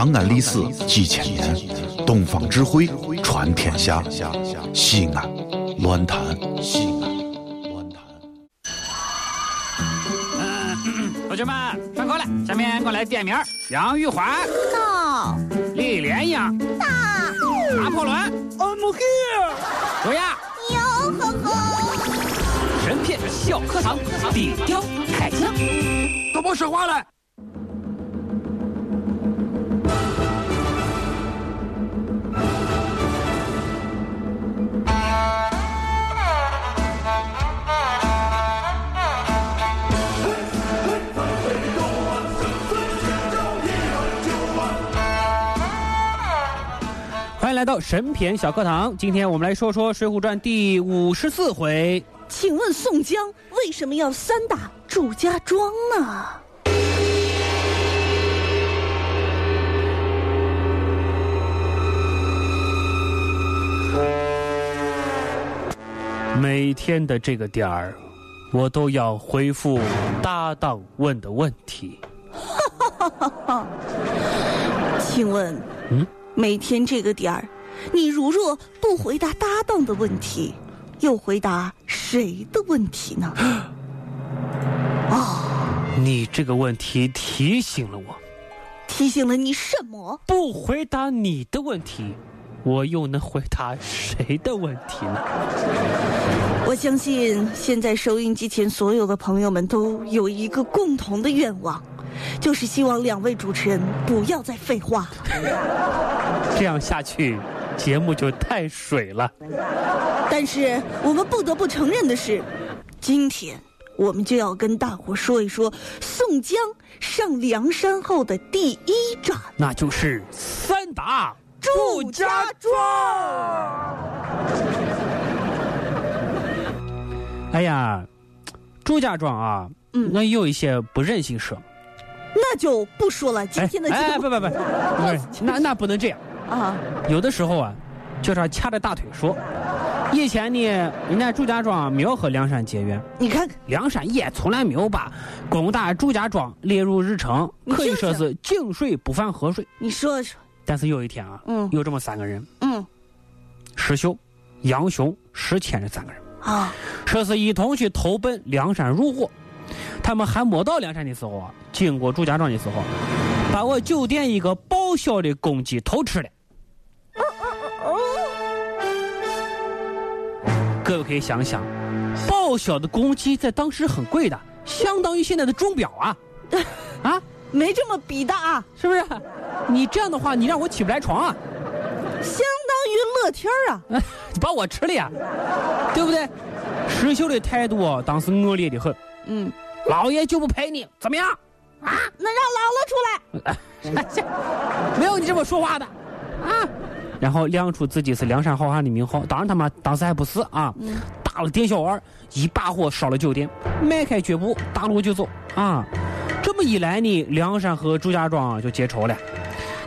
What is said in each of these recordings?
长安历史几千年，东方智慧传天下。西安，乱谈西安，乱谈。同学们上课了，下面我来点名：杨玉环、到李莲英、大拿破仑、I'm here。卓雅。哟呵呵，神片小课堂，低调开枪。都别说话了。欢迎来到神篇小课堂，今天我们来说说《水浒传》第五十四回。请问宋江为什么要三打祝家庄呢？每天的这个点儿，我都要回复搭档问的问题。请问，嗯，每天这个点儿，你如若不回答搭档的问题，又回答谁的问题呢？你这个问题提醒了我，提醒了你什么？不回答你的问题，我又能回答谁的问题呢？我相信现在收音机前所有的朋友们都有一个共同的愿望，就是希望两位主持人不要再废话。这样下去，节目就太水了。但是我们不得不承认的是，今天我们就要跟大伙说一说宋江上梁山后的第一站那就是三打祝家庄。哎呀，祝家庄啊，嗯那有一些不忍心说。那就不说了。今天的哎，节目、不不不，不是，那那不能这样。啊，有的时候啊，就是要掐着大腿说。以前呢，人家祝家庄没有和梁山结缘，你看看，梁山也从来没有把攻打祝家庄列入日程，可以说是是井水不犯河水。你说说，但是有一天啊，嗯有这么三个人，嗯石秀、杨雄、石谦这三个人，啊，说是一同去投奔梁山入伙。他们还没到梁山的时候啊，经过祝家庄的时候，把我酒店一个报销的公鸡偷吃了。各位可以想想，报销的公鸡在当时很贵的，相当于现在的钟表啊，啊，没这么比的啊，是不是？你这样的话，你让我起不来床啊，相当于乐天儿啊。你把我吃了呀，对不对？石秀的态度啊，当时恶劣的很。嗯，老爷就不陪你，怎么样？啊那让姥姥出来。没有你这么说话的，啊！然后亮出自己是梁山好汉的名号，当然他妈当时还不是啊，打了店小二，一把火烧了酒店，迈开脚步大路就走啊！这么一来呢，梁山和祝家庄就结仇了。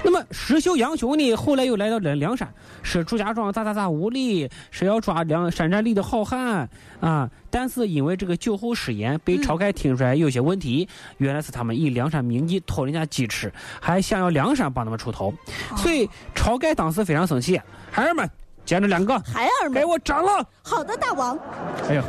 那么石秀、杨雄呢，后来又来到了梁山，是祝家庄咋咋咋无力，是要抓梁山寨里的好汉啊！但是因为这个酒后失言，被晁盖听出来有些问题，原来是他们以梁山名义偷人家鸡吃，还想要梁山帮他们出头，所以晁盖当时非常生气，孩儿们捡着两个，孩儿们给，我斩了！好的，大王。哎呀，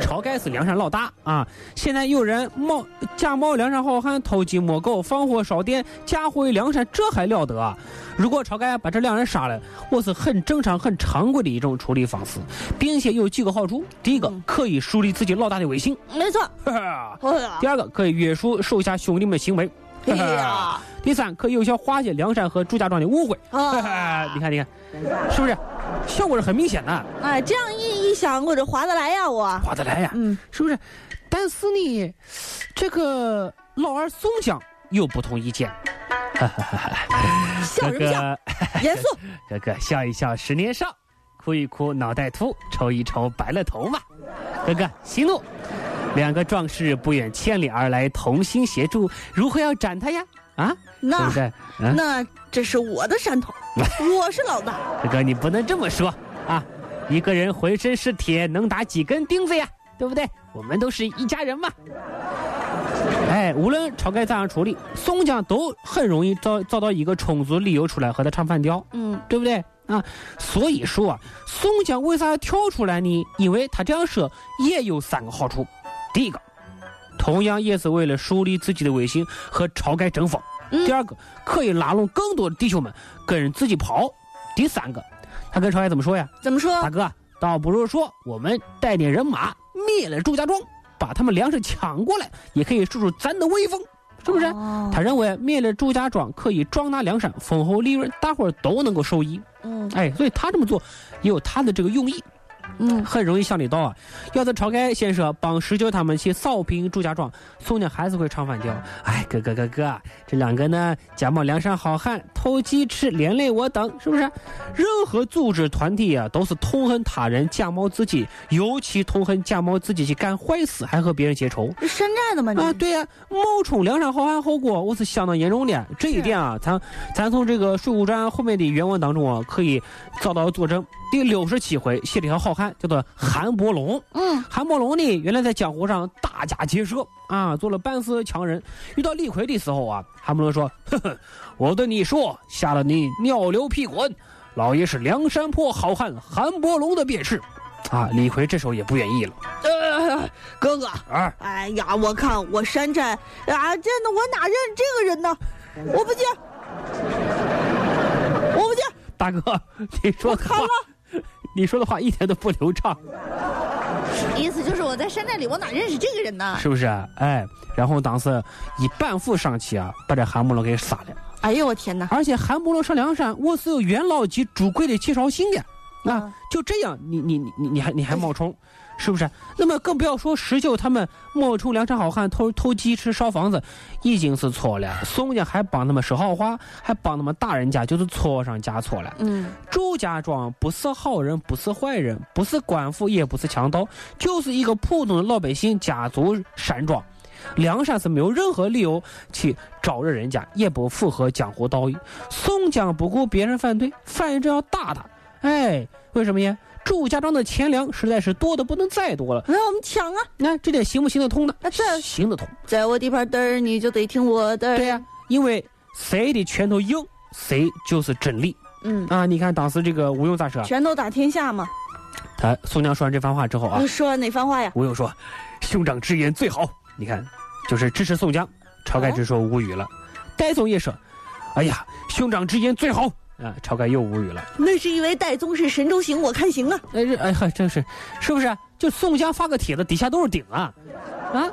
晁盖是梁山老大啊！现在有人冒假冒梁山好汉，偷鸡摸狗，放火烧店，嫁祸于梁山，这还了得啊！如果晁盖把这两人杀了，我是很正常、很常规的一种处理方式，并且有几个好处：第一个，可以树立自己老大的威信；没错。第，二个，可以约束手下兄弟们行为；哎呀，第三，可以有效化解梁山和祝家庄的误会。哈啊，哈，你看，你看，是不是？效果是很明显的，哎，这样一一想，我这划得来呀，我。划得来呀。嗯，是不是？但是呢，这个老二宋江有不同意见。笑什么笑？严肃。哥哥笑一笑十年少，哭一哭脑袋秃，抽一抽白了头嘛。哥哥息怒，两个壮士不远千里而来，同心协助，如何要斩他呀？啊，对那不对？啊，那这是我的山头，我是老大。哥哥你不能这么说啊！一个人浑身是铁，能打几根钉子呀？对不对？我们都是一家人嘛。哎，无论晁盖咋样处理，宋江都很容易找找到一个充足理由出来和他唱反调，嗯，对不对啊？所以说啊，宋江为啥要跳出来呢？因为他这样说也有三个好处。第一个，同样也是为了树立自己的威信和晁盖争锋；嗯第二个，可以拉拢更多的弟兄们跟自己跑；第三个，他跟晁盖怎么说呀？怎么说？大哥，倒不如说我们带点人马灭了祝家庄，把他们粮食抢过来，也可以树树咱的威风，是不是？哦他认为灭了祝家庄可以壮大梁山，丰厚利润，大伙儿都能够受益。嗯哎，所以他这么做也有他的这个用意，嗯，很容易想得到啊。要是晁盖先生帮石秀他们去扫平祝家庄，宋江还是会唱反调。哎，哥哥哥哥，这两个呢，假冒梁山好汉，偷鸡吃，连累我等，是不是？任何组织团体啊，都是痛恨他人，假冒自己，尤其痛恨假冒自己去干坏事，还和别人结仇。这山寨的吗？啊，对呀、冒充梁山好汉后果，我是相当严重的。这一点啊，咱咱从这个《水浒传》后面的原文当中啊，可以找到佐证。第六十七回写了一条好汉，叫做韩伯龙。嗯，韩伯龙呢，原来在江湖上大家劫舍啊，做了半世强人。遇到李逵的时候啊，韩伯龙说：“呵呵，我对你说，吓得你尿流屁滚。老爷是梁山泊好汉韩伯龙的便是。”啊，李逵这时候也不愿意了呃，哥哥，啊。哎呀，我看我山寨啊，真的，我哪认这个人呢？我不接，我不接，大哥，你说的话，你说的话一点都不流畅，意思就是我在山寨里，我哪认识这个人呢？是不是？哎，然后当时以半副上去啊，把这韩伯龙给杀了。哎呦我天哪！而且韩伯龙上梁山，我是有元老级主贵的介绍信的，啊嗯，就这样，你你你你你还你还冒充，是不是？那么更不要说石秀他们冒充梁山好汉偷偷鸡吃烧房子，已经是错了。宋家还帮他们说好话，还帮他们打人家，就是错上加错了。嗯，祝家庄不是好人，不是坏人，不是官府，也不是强盗，就是一个普通的老百姓家族山庄。梁山是没有任何理由去招惹人家，也不符合江湖道义。宋江不顾别人反对，反正要打他。哎，为什么呀？祝家庄的钱粮实在是多的不能再多了。让我们抢啊！那这点行不行得通呢？啊这行得通。在我地盘嘚儿，你就得听我的。对呀、因为谁的拳头硬，谁就是真理嗯，啊！你看当时这个吴用咋说？拳头打天下嘛。他宋江说完这番话之后啊你，说哪番话呀？吴用说：“兄长之言最好。”你看，就是支持宋江。晁盖这时候无语了。戴宗也说：“哎呀，兄长之言最好。”啊，晁盖又无语了。那是因为戴宗是神州行，我看行啊。哎，这哎嗨，真是，是不是？就宋江发个帖子，底下都是顶啊，啊，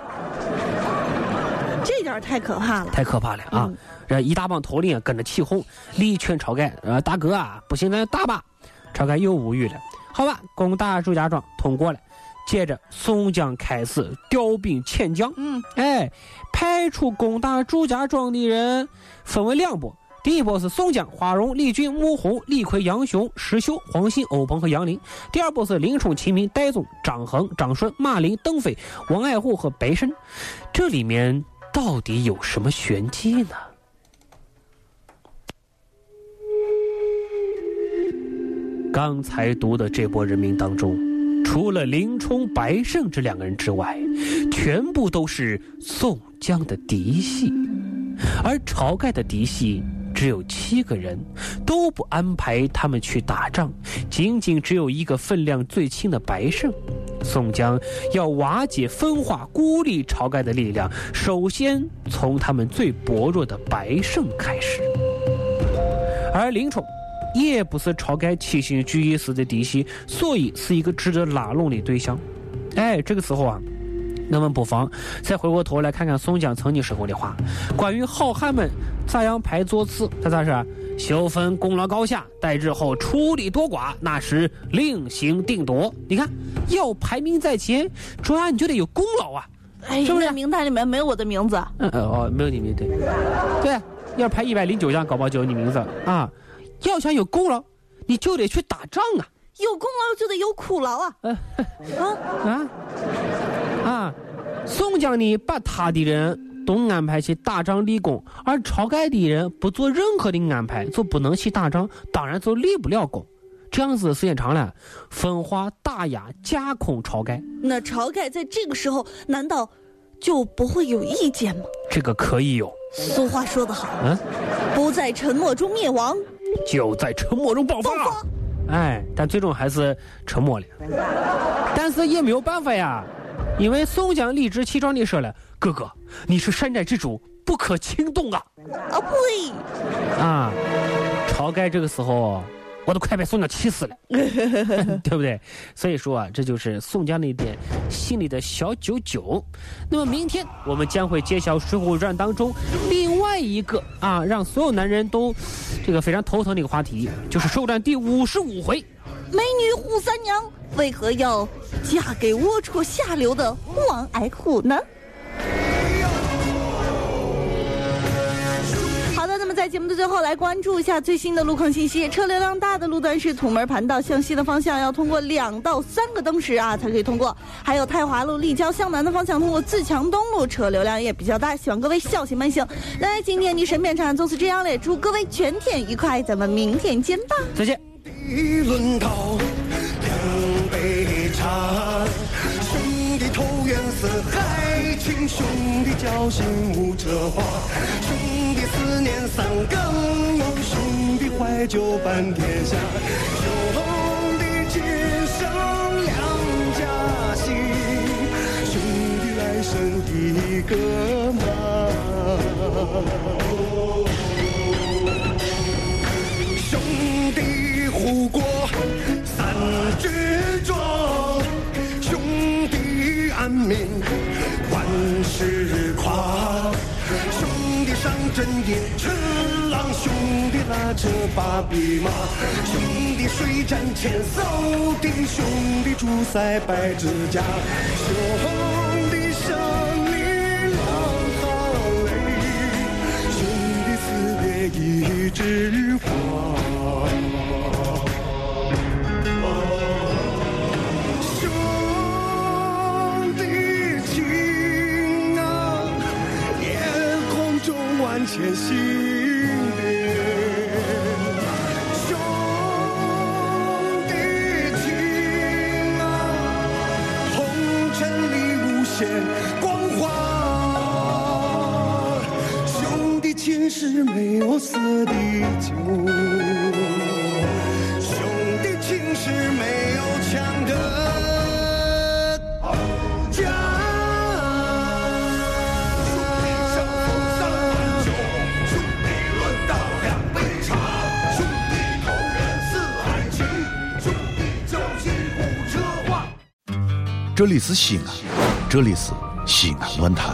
这点太可怕了。太可怕了啊！嗯这一大帮头领啊跟着起哄，力劝晁盖：“呃，大哥啊，不行，咱就打吧。”晁盖又无语了。好吧，攻打祝家庄通过了。接着，宋江开始调兵遣将。嗯，哎，派出攻打祝家庄的人分为两波。第一波是宋江、花荣、李俊、穆弘、李逵、杨雄、石秀、黄信、欧鹏和杨林；第二波是林冲、秦明、戴宗、张衡、张顺、马林、邓飞、王爱虎和白胜。这里面到底有什么玄机呢？刚才读的这波人名当中，除了林冲、白胜这两个人之外，全部都是宋江的嫡系，而晁盖的嫡系只有七个人，都不安排他们去打仗，仅仅只有一个分量最轻的白胜。宋江要瓦解、分化、孤立晁盖的力量，首先从他们最薄弱的白胜开始，而林冲。也不是晁盖七星聚义时的嫡系，所以是一个值得拉拢的对象。哎，这个时候啊，我们不妨再回过头来看看宋江曾经说过的话，关于好汉们咋样排座次，他咋是？修分功劳高下，待日后出力多寡，那时另行定夺。你看，要排名在前，主要你就得有功劳啊。哎，是不是名单里面没有我的名字。嗯呃哦，没有你名对，对，要排一百零九将，搞不好就有你名字啊。要想有功劳，你就得去打仗啊。有功劳就得有苦劳啊！嗯啊，啊啊！宋江呢，把他的人都安排去打仗立功，而晁盖的人不做任何的安排，就不能去打仗，当然就立不了功。这样子时间长了，分化打压架空晁盖。那晁盖在这个时候难道就不会有意见吗？这个可以有。俗话说得好，嗯，不在沉默中灭亡，就在沉默中爆发。爆发。哎，但最终还是沉默了。但是也没有办法呀，因为宋江理直气壮地说了：“哥哥，你是山寨之主，不可轻动啊！”啊呸！啊，晁盖这个时候，我都快被宋江气死了，对不对？所以说啊，这就是宋江的一点心里的小九九。那么明天我们将会揭晓《水浒传》当中另外一个啊，让所有男人都这个非常头疼的一个话题，就是《水浒传》第五十五回。美女扈三娘为何要嫁给龌龊下流的王矮虎呢？好的，那么在节目的最后，来关注一下最新的路况信息。车流量大的路段是土门盘道向西的方向，要通过两到三个灯时啊才可以通过。还有太华路立交向南的方向，通过自强东路车流量也比较大，希望各位小心慢行。那今天的神片场就是这样嘞，祝各位全天愉快，咱们明天见吧。再见。一轮刀，两杯茶，兄弟投缘似海情，兄弟交心无遮话，兄弟思念三更梦，兄弟怀旧伴天下，酒弟上阵也趁狼，兄弟拉扯八匹马，兄弟水战千艘艇，兄弟主塞百支甲，兄弟生命两行泪，兄弟死别一枝花。前行。这里是西安，这里是西安论坛。